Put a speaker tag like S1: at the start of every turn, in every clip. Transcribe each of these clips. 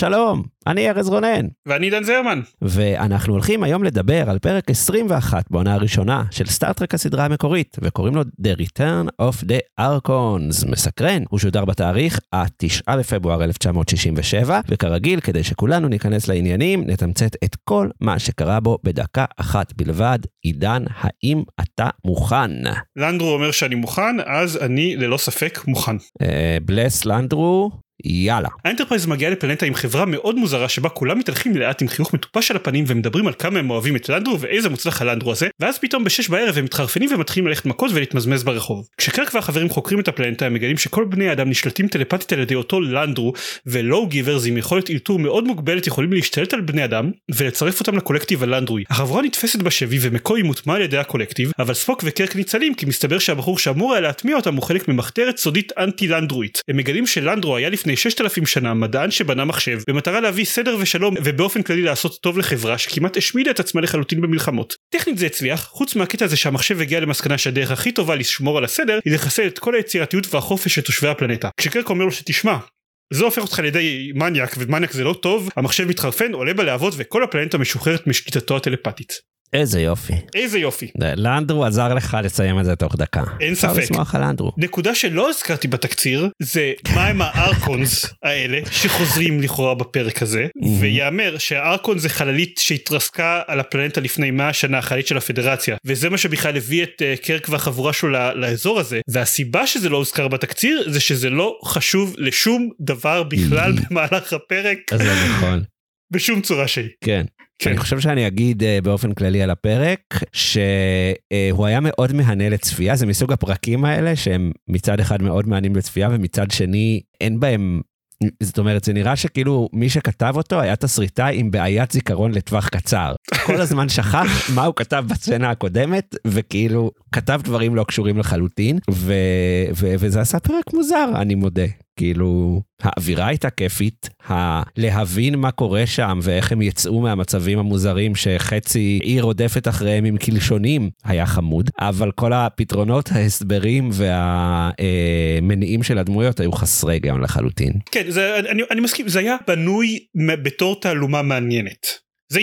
S1: שלום, אני ארז רונן,
S2: ואני דן זרמן.
S1: ואנחנו הולכים היום לדבר על פרק 21 בעונה הראשונה של סטארט-טרק הסדרה המקורית, וקוראים לו The Return of the Archons. מסקרן, הוא שודר בתאריך ה-9 בפברואר 1967, וכרגיל, כדי שכולנו ניכנס לעניינים, נתמצת את כל מה שקרה בו בדקה אחת בלבד. עידן, האם אתה מוכן?
S2: לנדרו אומר שאני מוכן, אז אני ללא ספק מוכן.
S1: bless לנדרו, יאללה.
S2: האנטרפרייז מגיעה לפלנטה עם חברה מאוד מוזרה שבה כולם מתהלכים לאט עם חיוך מטופש על הפנים ומדברים על כמה הם אוהבים את לנדרו ואיזה מוצלח הלנדרו הזה ואז פתאום בשש בערב הם מתחרפנים ומתחילים ללכת מכות ולהתמזמז ברחוב. כשקירק והחברים חוקרים את הפלנטה הם מגלים שכל בני האדם נשלטים טלפתית על ידי אותו לנדרו ו lawgivers עם יכולת אלתור מאוד מוגבלת יכולים להשתלט על בני אדם ולצרף אותם לקולקטיב הלנדרוי. החבורה נתפסת בשבי ומקוי מוטמע על ידי הקולקטיב אבל ספוק וקירק ניצלים כי מסתבר שהבחור שאמור היה להטמיע אותם הוא חלק ממחתרת סודית אנטי לנדרואית. הם מגלים שלנדרו היה לפני 6,000 שנה מדען שבנה מחשב במטרה להביא סדר ושלום ובאופן כללי לעשות טוב לחברה שכמעט השמידה את עצמה לחלוטין במלחמות. טכנית זה הצליח חוץ מהקטע הזה שהמחשב הגיע למסקנה שהדרך הכי טובה לשמור על הסדר היא לחסל את כל היצירתיות והחופש של תושבי הפלנטה. כשקרק אומר לו שתשמע זה הופך אותך לידי מניאק ומניאק זה לא טוב המחשב מתחרפן עולה בלהבות וכל הפלנטה משוחררת משליטתו הטלפתית.
S1: איזה יופי.
S2: איזה יופי.
S1: לנדרו עזר לך לסיים את זה תוך דקה.
S2: אין ספק.
S1: אפשר לשמוח על לנדרו.
S2: נקודה שלא הזכרתי בתקציר זה מה הם הארקונס האלה שחוזרים לכאורה בפרק הזה ויאמר שהארקון זה חללית שהתרסקה על הפלנטה לפני 100 שנה חללית של הפדרציה וזה מה שבכלל הביא את uh, קרק והחבורה שלו לאזור הזה והסיבה שזה לא הוזכר בתקציר זה שזה לא חשוב לשום דבר בכלל במהלך הפרק.
S1: זה נכון.
S2: בשום צורה שהיא.
S1: כן. כן. אני חושב שאני אגיד uh, באופן כללי על הפרק, שהוא uh, היה מאוד מהנה לצפייה, זה מסוג הפרקים האלה שהם מצד אחד מאוד מעניינים לצפייה ומצד שני אין בהם זאת אומרת זה נראה שכאילו מי שכתב אותו היה תסריטאי עם בעיית זיכרון לטווח קצר. כל הזמן שכח מה הוא כתב בסצנה הקודמת וכאילו כתב דברים לא קשורים לחלוטין ו- ו- וזה עשה פרק מוזר אני מודה. כאילו האווירה הייתה כיפית, להבין מה קורה שם ואיך הם יצאו מהמצבים המוזרים שחצי עיר רודפת אחריהם עם קלשונים היה חמוד, אבל כל הפתרונות, ההסברים והמניעים של הדמויות היו חסרי גם לחלוטין.
S2: כן, זה, אני, אני מסכים, זה היה בנוי בתור תעלומה מעניינת. זה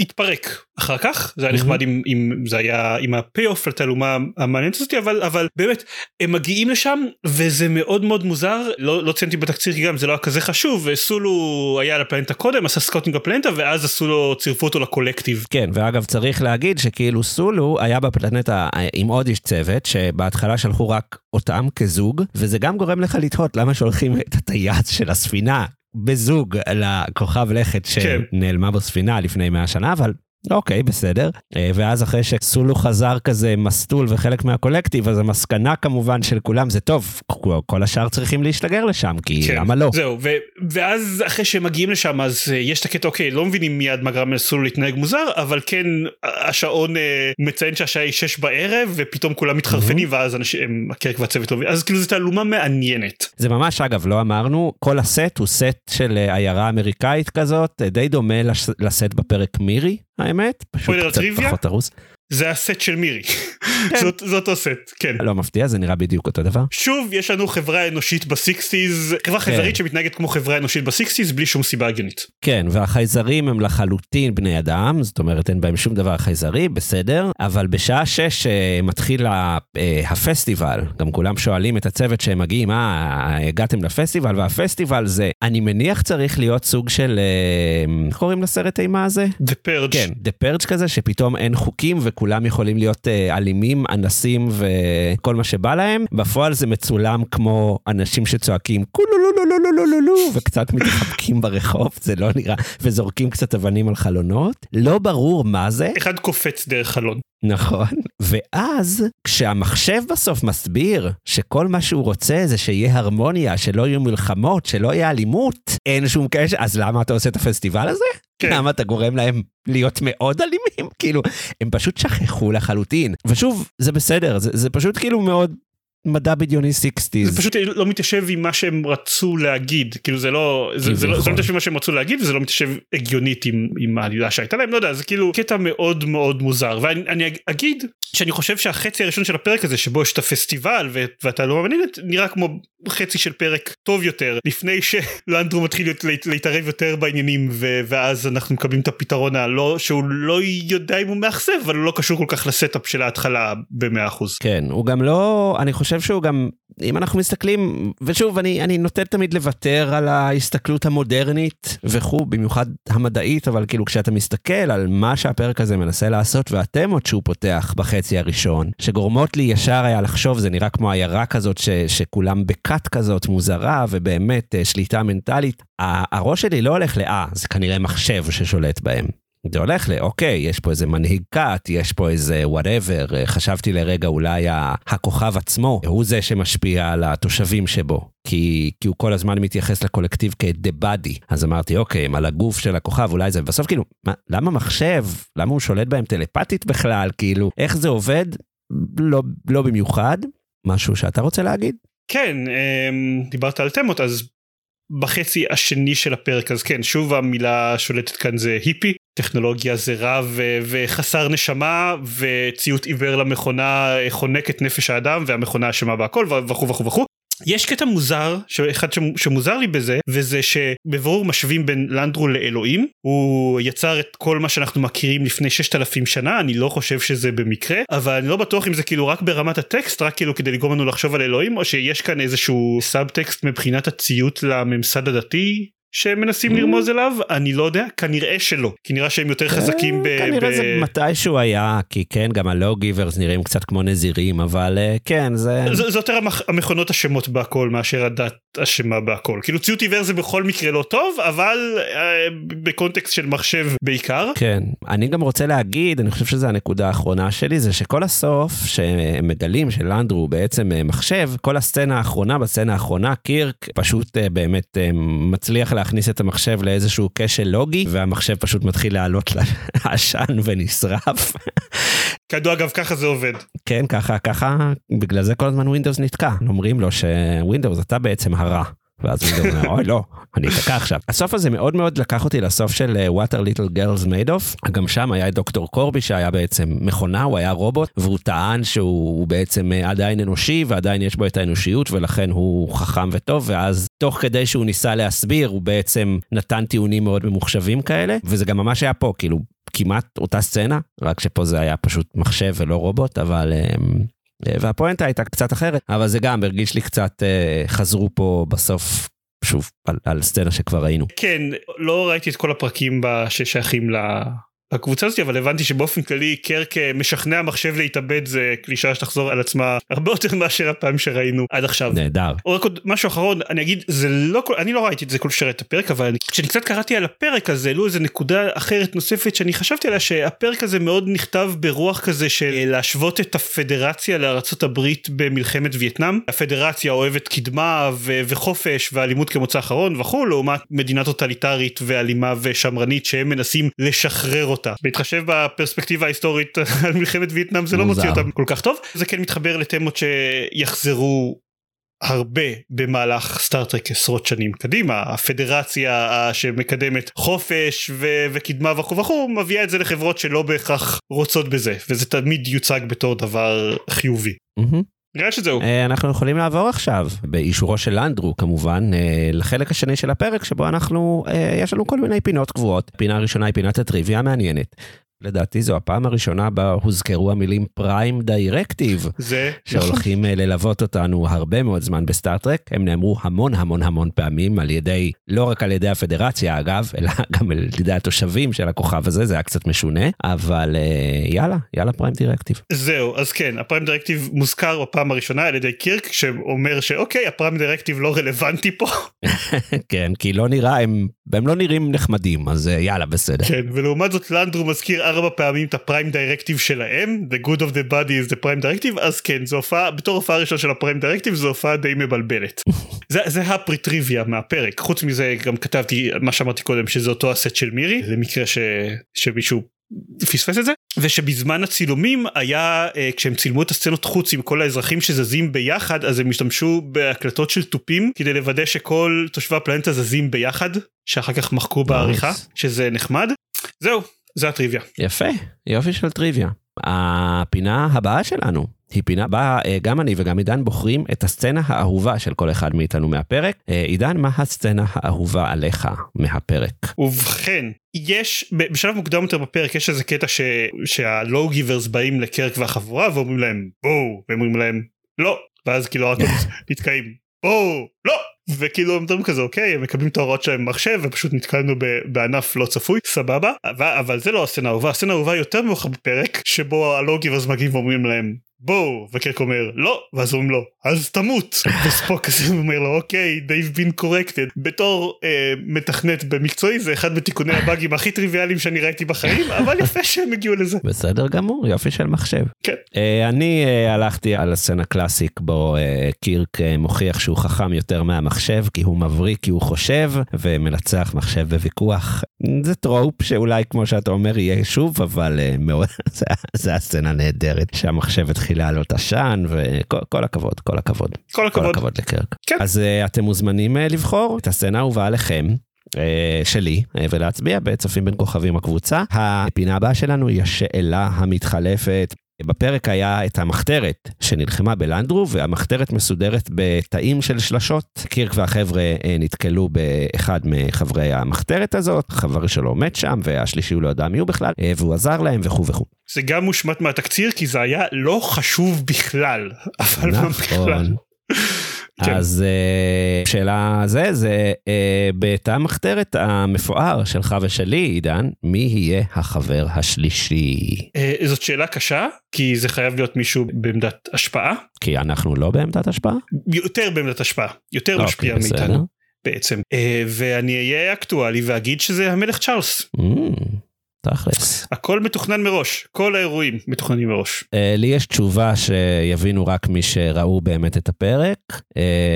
S2: התפרק אחר כך זה היה נחמד אם, אם זה היה עם הפי אוף לתעלומה המעניינת הזאת אבל אבל באמת הם מגיעים לשם וזה מאוד מאוד מוזר לא, לא ציינתי בתקציר כי גם זה לא היה כזה חשוב סולו היה על הפלנטה קודם עשה scouting בפלנטה ואז עשו לו צירפו אותו לקולקטיב.
S1: כן ואגב צריך להגיד שכאילו סולו היה בפלנטה עם עוד איש צוות שבהתחלה שלחו רק אותם כזוג וזה גם גורם לך לתהות למה שולחים את הטייס של הספינה בזוג לכוכב לכת
S2: כן.
S1: שנעלמה בו ספינה לפני 100 שנה, אבל אוקיי, בסדר. ואז אחרי שסולו חזר כזה מסטול וחלק מהקולקטיב, אז המסקנה כמובן של כולם זה טוב, כל השאר צריכים להשתגר לשם, כי
S2: כן,
S1: למה לא?
S2: זהו, ו- ואז אחרי שהם מגיעים לשם, אז יש את הקטע, אוקיי, לא מבינים מיד מה גרם לסולו להתנהג מוזר, אבל כן, השעון uh, מציין שהשעה היא 6 בערב, ופתאום כולם מתחרפנים, mm-hmm. ואז אנשים, הקרק והצוות לא מבינים, אז כאילו זו תעלומה מעניינת.
S1: זה ממש, אגב, לא אמרנו, כל הסט הוא סט של עיירה אמריקאית כזאת, די דומה לסט בפרק מירי. האמת, פשוט קצת פחות ארוס.
S2: זה הסט של מירי, זאת, זה אותו סט, כן.
S1: לא מפתיע, זה נראה בדיוק אותו דבר.
S2: שוב, יש לנו חברה אנושית בסיקסטיז, חברה כן. חייזרית שמתנהגת כמו חברה אנושית בסיקסטיז בלי שום סיבה הגיונית.
S1: כן, והחייזרים הם לחלוטין בני אדם, זאת אומרת אין בהם שום דבר חייזרי, בסדר, אבל בשעה שש uh, מתחיל ה, uh, הפסטיבל, גם כולם שואלים את הצוות שהם מגיעים, אה, הגעתם לפסטיבל, והפסטיבל זה, אני מניח צריך להיות סוג של, איך uh, קוראים לסרט אימה הזה?
S2: The Purge.
S1: כן, The Purge כזה, שפתאום אין חוקים וכולם יכולים להיות uh, אלימים, אנסים וכל מה שבא להם. בפועל זה מצולם כמו אנשים שצועקים כולו לא וקצת מתחבקים ברחוב, זה לא נראה, וזורקים קצת אבנים על חלונות. לא ברור מה זה.
S2: אחד קופץ דרך חלון.
S1: נכון, ואז כשהמחשב בסוף מסביר שכל מה שהוא רוצה זה שיהיה הרמוניה, שלא יהיו מלחמות, שלא יהיה אלימות, אין שום קשר, אז למה אתה עושה את הפסטיבל הזה?
S2: כן.
S1: למה אתה גורם להם להיות מאוד אלימים? כאילו, הם פשוט שכחו לחלוטין. ושוב, זה בסדר, זה, זה פשוט כאילו מאוד מדע בדיוני 60's.
S2: זה פשוט לא מתיישב עם מה שהם רצו להגיד כאילו זה לא זה, זה, לא, זה לא מתיישב עם מה שהם רצו להגיד וזה לא מתיישב הגיונית עם, עם העלילה שהייתה להם לא יודע זה כאילו קטע מאוד מאוד מוזר ואני אגיד שאני חושב שהחצי הראשון של הפרק הזה שבו יש את הפסטיבל ו- ואתה לא מאמין נראה כמו חצי של פרק טוב יותר לפני שלנדרו מתחיל להת, להתערב יותר בעניינים ו- ואז אנחנו מקבלים את הפתרון הלא שהוא לא יודע אם הוא מאכזב אבל הוא לא קשור כל כך לסטאפ של ההתחלה במאה אחוז.
S1: כן הוא גם לא אני חושב שהוא גם אם אנחנו מסתכלים ושוב אני אני נוטה תמיד לוותר על ההסתכלות המודרנית וכו' במיוחד המדעית אבל כאילו כשאתה מסתכל על מה שהפרק הזה מנסה לעשות והתמות שהוא פותח בחצי הראשון שגורמות לי ישר היה לחשוב זה נראה כמו עיירה כזאת ש, שכולם בכת כזאת מוזרה ובאמת אה, שליטה מנטלית הראש שלי לא הולך לאה זה כנראה מחשב ששולט בהם. זה הולך ל, אוקיי, יש פה איזה מנהיג כת, יש פה איזה וואטאבר, חשבתי לרגע אולי הכוכב עצמו, הוא זה שמשפיע על התושבים שבו. כי, כי הוא כל הזמן מתייחס לקולקטיב כ-the body. אז אמרתי, אוקיי, על הגוף של הכוכב, אולי זה, בסוף כאילו, מה, למה מחשב? למה הוא שולט בהם טלפתית בכלל? כאילו, איך זה עובד? לא, לא במיוחד. משהו שאתה רוצה להגיד?
S2: כן, אמ, דיברת על תמות, אז בחצי השני של הפרק אז כן שוב המילה שולטת כאן זה היפי. טכנולוגיה זה רע ו- וחסר נשמה וציות עיוור למכונה חונק את נפש האדם והמכונה אשמה בהכל וכו' וכו' וכו' יש קטע מוזר שאחד שמוזר לי בזה וזה שבברור משווים בין לנדרו לאלוהים הוא יצר את כל מה שאנחנו מכירים לפני 6,000 שנה אני לא חושב שזה במקרה אבל אני לא בטוח אם זה כאילו רק ברמת הטקסט רק כאילו כדי לגרום לנו לחשוב על אלוהים או שיש כאן איזשהו סאב טקסט מבחינת הציות לממסד הדתי שהם מנסים לרמוז אליו? אני לא יודע כנראה שלא. כי נראה שהם יותר חזקים ב...
S1: כנראה זה מתישהו היה כי כן גם הלא גיברס נראים קצת כמו נזירים אבל כן זה
S2: זה יותר המכונות אשמות בהכל מאשר הדת אשמה בהכל כאילו ציות עיוור זה בכל מקרה לא טוב אבל בקונטקסט של מחשב בעיקר
S1: כן אני גם רוצה להגיד אני חושב שזה הנקודה האחרונה שלי זה שכל הסוף שהם מגלים שלנדרו בעצם מחשב כל הסצנה האחרונה בסצנה האחרונה קירק פשוט באמת מצליח להכניס את המחשב לאיזשהו כשל לוגי והמחשב פשוט מתחיל לעלות לעשן ונשרף.
S2: כידוע אגב ככה זה עובד.
S1: כן ככה ככה בגלל זה כל הזמן ווינדוס נתקע אומרים לו שווינדוס אתה בעצם הרע. ואז הוא אומר אוי לא אני אתקע עכשיו. הסוף הזה מאוד מאוד לקח אותי לסוף של אה, What are little girls made of גם שם היה את דוקטור קורבי שהיה בעצם מכונה הוא היה רובוט והוא טען שהוא בעצם אה, עדיין אנושי ועדיין יש בו את האנושיות ולכן הוא חכם וטוב ואז תוך כדי שהוא ניסה להסביר הוא בעצם נתן טיעונים מאוד ממוחשבים כאלה וזה גם ממש היה פה כאילו כמעט אותה סצנה רק שפה זה היה פשוט מחשב ולא רובוט אבל. אמ, והפואנטה הייתה קצת אחרת, אבל זה גם הרגיש לי קצת אה, חזרו פה בסוף. שוב, על, על סצנה שכבר ראינו.
S2: כן, לא ראיתי את כל הפרקים ששייכים הקבוצה הזאת אבל הבנתי שבאופן כללי קרק משכנע מחשב להתאבד זה קלישה שתחזור על עצמה הרבה יותר מאשר הפעם שראינו עד עכשיו.
S1: נהדר.
S2: או רק עוד משהו אחרון אני אגיד זה לא אני לא ראיתי את זה כל שרת הפרק אבל כשאני קצת קראתי על הפרק הזה העלו איזה נקודה אחרת נוספת שאני חשבתי עליה שהפרק הזה מאוד נכתב ברוח כזה של להשוות את הפדרציה לארצות הברית במלחמת וייטנאם הפדרציה אוהבת קדמה ו- וחופש ואלימות כמוצא אחרון וכו' לעומת מדינה טוטליטרית ואלימה ושמרנית שהם מנסים לשחרר אותה. בהתחשב בפרספקטיבה ההיסטורית על מלחמת וייטנאם זה לא מוציא אותה כל כך טוב. זה כן מתחבר לתמות שיחזרו הרבה במהלך סטארטרק עשרות שנים קדימה. הפדרציה שמקדמת חופש ו- וקדמה וכו' וכו' מביאה את זה לחברות שלא בהכרח רוצות בזה וזה תמיד יוצג בתור דבר חיובי. נראה שזהו.
S1: אנחנו יכולים לעבור עכשיו באישורו של לנדרו כמובן לחלק השני של הפרק שבו אנחנו יש לנו כל מיני פינות קבועות פינה ראשונה היא פינת הטריוויה המעניינת. לדעתי זו הפעם הראשונה בה הוזכרו המילים פריים דיירקטיב
S2: זה
S1: שהולכים ללוות אותנו הרבה מאוד זמן בסטארטרק הם נאמרו המון המון המון פעמים על ידי לא רק על ידי הפדרציה אגב אלא גם על ידי התושבים של הכוכב הזה זה היה קצת משונה אבל יאללה יאללה פריים דירקטיב.
S2: זהו אז כן הפריים דירקטיב מוזכר בפעם הראשונה על ידי קירק שאומר שאוקיי הפריים דירקטיב לא רלוונטי פה.
S1: כן כי לא נראה הם והם לא נראים נחמדים, אז אה, יאללה, בסדר.
S2: כן, ולעומת זאת לנדרו מזכיר ארבע פעמים את הפריים דירקטיב שלהם, The good of the body is the prime directive, אז כן, זו הופעה, בתור הופעה ראשונה של הפריים דירקטיב, זו הופעה די מבלבלת. זה, זה הפריטריוויה מהפרק, חוץ מזה גם כתבתי מה שאמרתי קודם, שזה אותו הסט של מירי, למקרה ש, שמישהו פספס את זה ושבזמן הצילומים היה uh, כשהם צילמו את הסצנות חוץ עם כל האזרחים שזזים ביחד אז הם השתמשו בהקלטות של תופים כדי לוודא שכל תושבי הפלנטה זזים ביחד שאחר כך מחקו בעריכה שזה נחמד זהו זה הטריוויה.
S1: יפה יופי של טריוויה. הפינה הבאה שלנו היא פינה בה אה, גם אני וגם עידן בוחרים את הסצנה האהובה של כל אחד מאיתנו מהפרק. אה, עידן, מה הסצנה האהובה עליך מהפרק?
S2: ובכן, יש, בשלב מוקדם יותר בפרק יש איזה קטע ש, שהלואו גיברס באים לקרק והחבורה ואומרים להם בואו, והם אומרים להם לא, ואז כאילו האוטובוס נתקעים בואו, לא, וכאילו הם מדברים כזה אוקיי הם מקבלים את ההוראות שלהם במחשב ופשוט נתקלנו בענף לא צפוי סבבה אבל, אבל זה לא הסצנה האהובה הסצנה האהובה יותר מאוחר בפרק שבו הלוגיברס מגיעים ואומרים להם בואו וקרק אומר לא ואז אומרים לו אז תמות וספוק כזה אומר לו אוקיי they've been corrected בתור אה, מתכנת במקצועי זה אחד מתיקוני הבאגים הכי טריוויאליים שאני ראיתי בחיים אבל יפה שהם הגיעו לזה.
S1: בסדר גמור יופי של מחשב.
S2: כן.
S1: אה, אני אה, הלכתי על הסצנה classic בו אה, קירק אה, מוכיח שהוא חכם יותר מהמחשב כי הוא מבריק כי הוא חושב ומנצח מחשב בוויכוח זה trope שאולי כמו שאתה אומר יהיה שוב אבל אה, מאוד זה, זה הסצנה נהדרת שהמחשב התחיל. התחיל לעלות עשן וכל הכבוד כל הכבוד
S2: כל הכבוד
S1: כל הכבוד לקירק
S2: כן.
S1: אז אה, אתם מוזמנים אה, לבחור את הסצנה האהובה עליכם. Uh, שלי ולהצביע בצופים בין כוכבים הקבוצה. הפינה הבאה שלנו היא השאלה המתחלפת. בפרק היה את המחתרת שנלחמה בלנדרו והמחתרת מסודרת בתאים של שלשות. קירק והחבר'ה נתקלו באחד מחברי המחתרת הזאת, חבר שלו מת שם והשלישי הוא לא יודע מי הוא בכלל והוא עזר להם וכו' וכו'.
S2: זה גם מושמט מהתקציר כי זה היה לא חשוב בכלל. אבל
S1: נכון.
S2: בכלל.
S1: כן. אז uh, שאלה זה זה uh, בתא המחתרת המפואר שלך ושלי עידן מי יהיה החבר השלישי.
S2: Uh, זאת שאלה קשה כי זה חייב להיות מישהו בעמדת השפעה.
S1: כי אנחנו לא בעמדת השפעה?
S2: יותר בעמדת השפעה יותר okay, משפיע מאיתנו בעצם ואני אהיה אקטואלי ואגיד שזה המלך צ'ארלס.
S1: תכלס.
S2: הכל מתוכנן מראש, כל האירועים מתוכננים מראש.
S1: אה, לי יש תשובה שיבינו רק מי שראו באמת את הפרק. אה,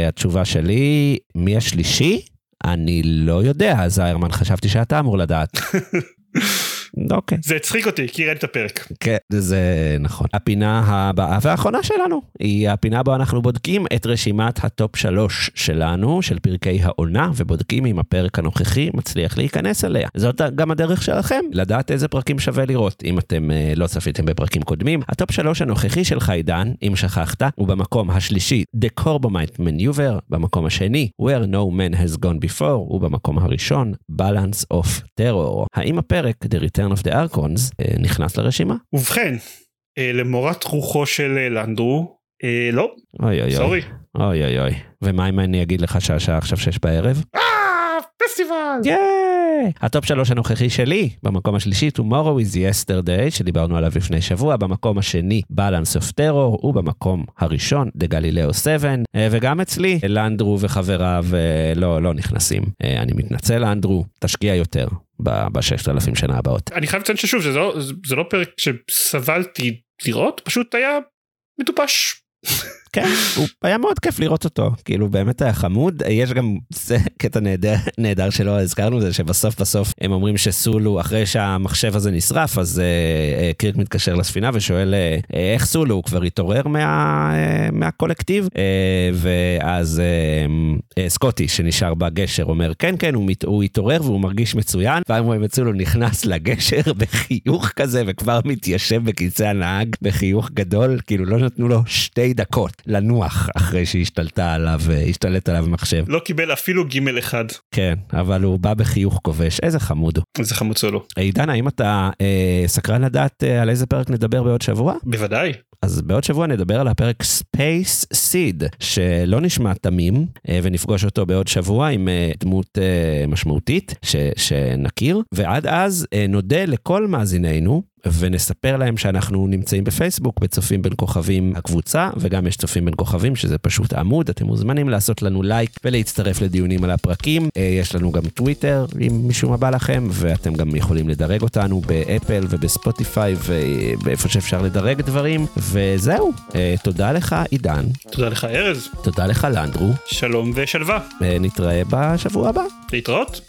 S1: התשובה שלי, מי השלישי? אני לא יודע, עידן, חשבתי שאתה אמור לדעת. אוקיי.
S2: זה הצחיק אותי, כי ראיתי את הפרק.
S1: כן, זה נכון. הפינה הבאה והאחרונה שלנו היא הפינה בה אנחנו בודקים את רשימת הטופ שלוש שלנו, של פרקי העונה, ובודקים אם הפרק הנוכחי מצליח להיכנס אליה. זאת גם הדרך שלכם, לדעת איזה פרקים שווה לראות, אם אתם אה, לא צפיתם בפרקים קודמים. הטופ שלוש הנוכחי של עידן, אם שכחת, הוא במקום השלישי, The Corbomite Maneuver, במקום השני, Where No Man Has Gone Before, ובמקום הראשון, Balance of Terror. האם הפרק, The Return of the Archons אה, נכנס לרשימה?
S2: ובכן, אה, למורת רוחו של אה, לנדרו, לא,
S1: אוי אוי
S2: sorry.
S1: אוי אוי אוי. ומה אם אני אגיד לך שהשעה עכשיו שש בערב?
S2: פסטיבל!
S1: ייי! הטופ שלוש הנוכחי שלי, במקום השלישי, Tomorrow is Yesterday, שדיברנו עליו לפני שבוע, במקום השני, Balance of Terror, ובמקום הראשון, The Galileo 7, וגם אצלי, לנדרו וחבריו לא, לא נכנסים. אני מתנצל, לנדרו, תשקיע יותר. בששת אלפים שנה הבאות.
S2: אני חייב לציין ששוב זה לא, זה לא פרק שסבלתי לראות פשוט היה מטופש.
S1: כן, הוא היה מאוד כיף לראות אותו, כאילו באמת היה חמוד, יש גם קטע נהדר, נהדר שלא הזכרנו זה שבסוף בסוף הם אומרים שסולו אחרי שהמחשב הזה נשרף אז uh, קירק מתקשר לספינה ושואל uh, איך סולו? הוא כבר התעורר מה, uh, מהקולקטיב? uh, ואז uh, uh, סקוטי שנשאר בגשר אומר כן כן הוא, מת, הוא התעורר והוא מרגיש מצוין. ואז רואים את סולו נכנס לגשר בחיוך כזה וכבר מתיישב בכיסא הנהג בחיוך גדול. כאילו לא נתנו לו שתי דקות. לנוח אחרי שהשתלטה עליו, השתלט עליו מחשב.
S2: לא קיבל אפילו גימל אחד.
S1: כן, אבל הוא בא בחיוך כובש, איזה חמוד הוא.
S2: איזה חמוד סולו.
S1: עידן, האם אתה אה, סקרן לדעת אה, על איזה פרק נדבר בעוד שבוע?
S2: בוודאי.
S1: אז בעוד שבוע נדבר על הפרק Space Seed, שלא נשמע תמים, אה, ונפגוש אותו בעוד שבוע עם אה, דמות אה, משמעותית ש, שנכיר, ועד אז נודה לכל מאזינינו ונספר להם שאנחנו נמצאים בפייסבוק בצופים בין כוכבים הקבוצה, וגם יש צופים בין כוכבים שזה פשוט עמוד, אתם מוזמנים לעשות לנו לייק ולהצטרף לדיונים על הפרקים. אה, יש לנו גם טוויטר אם מישהו מה בא לכם, ואתם גם יכולים לדרג אותנו באפל ובספוטיפיי ובאיפה שאפשר לדרג דברים, וזהו, אה, תודה לך עידן.
S2: תודה לך ארז.
S1: תודה לך לנדרו.
S2: שלום ושלווה.
S1: נתראה בשבוע הבא.
S2: להתראות.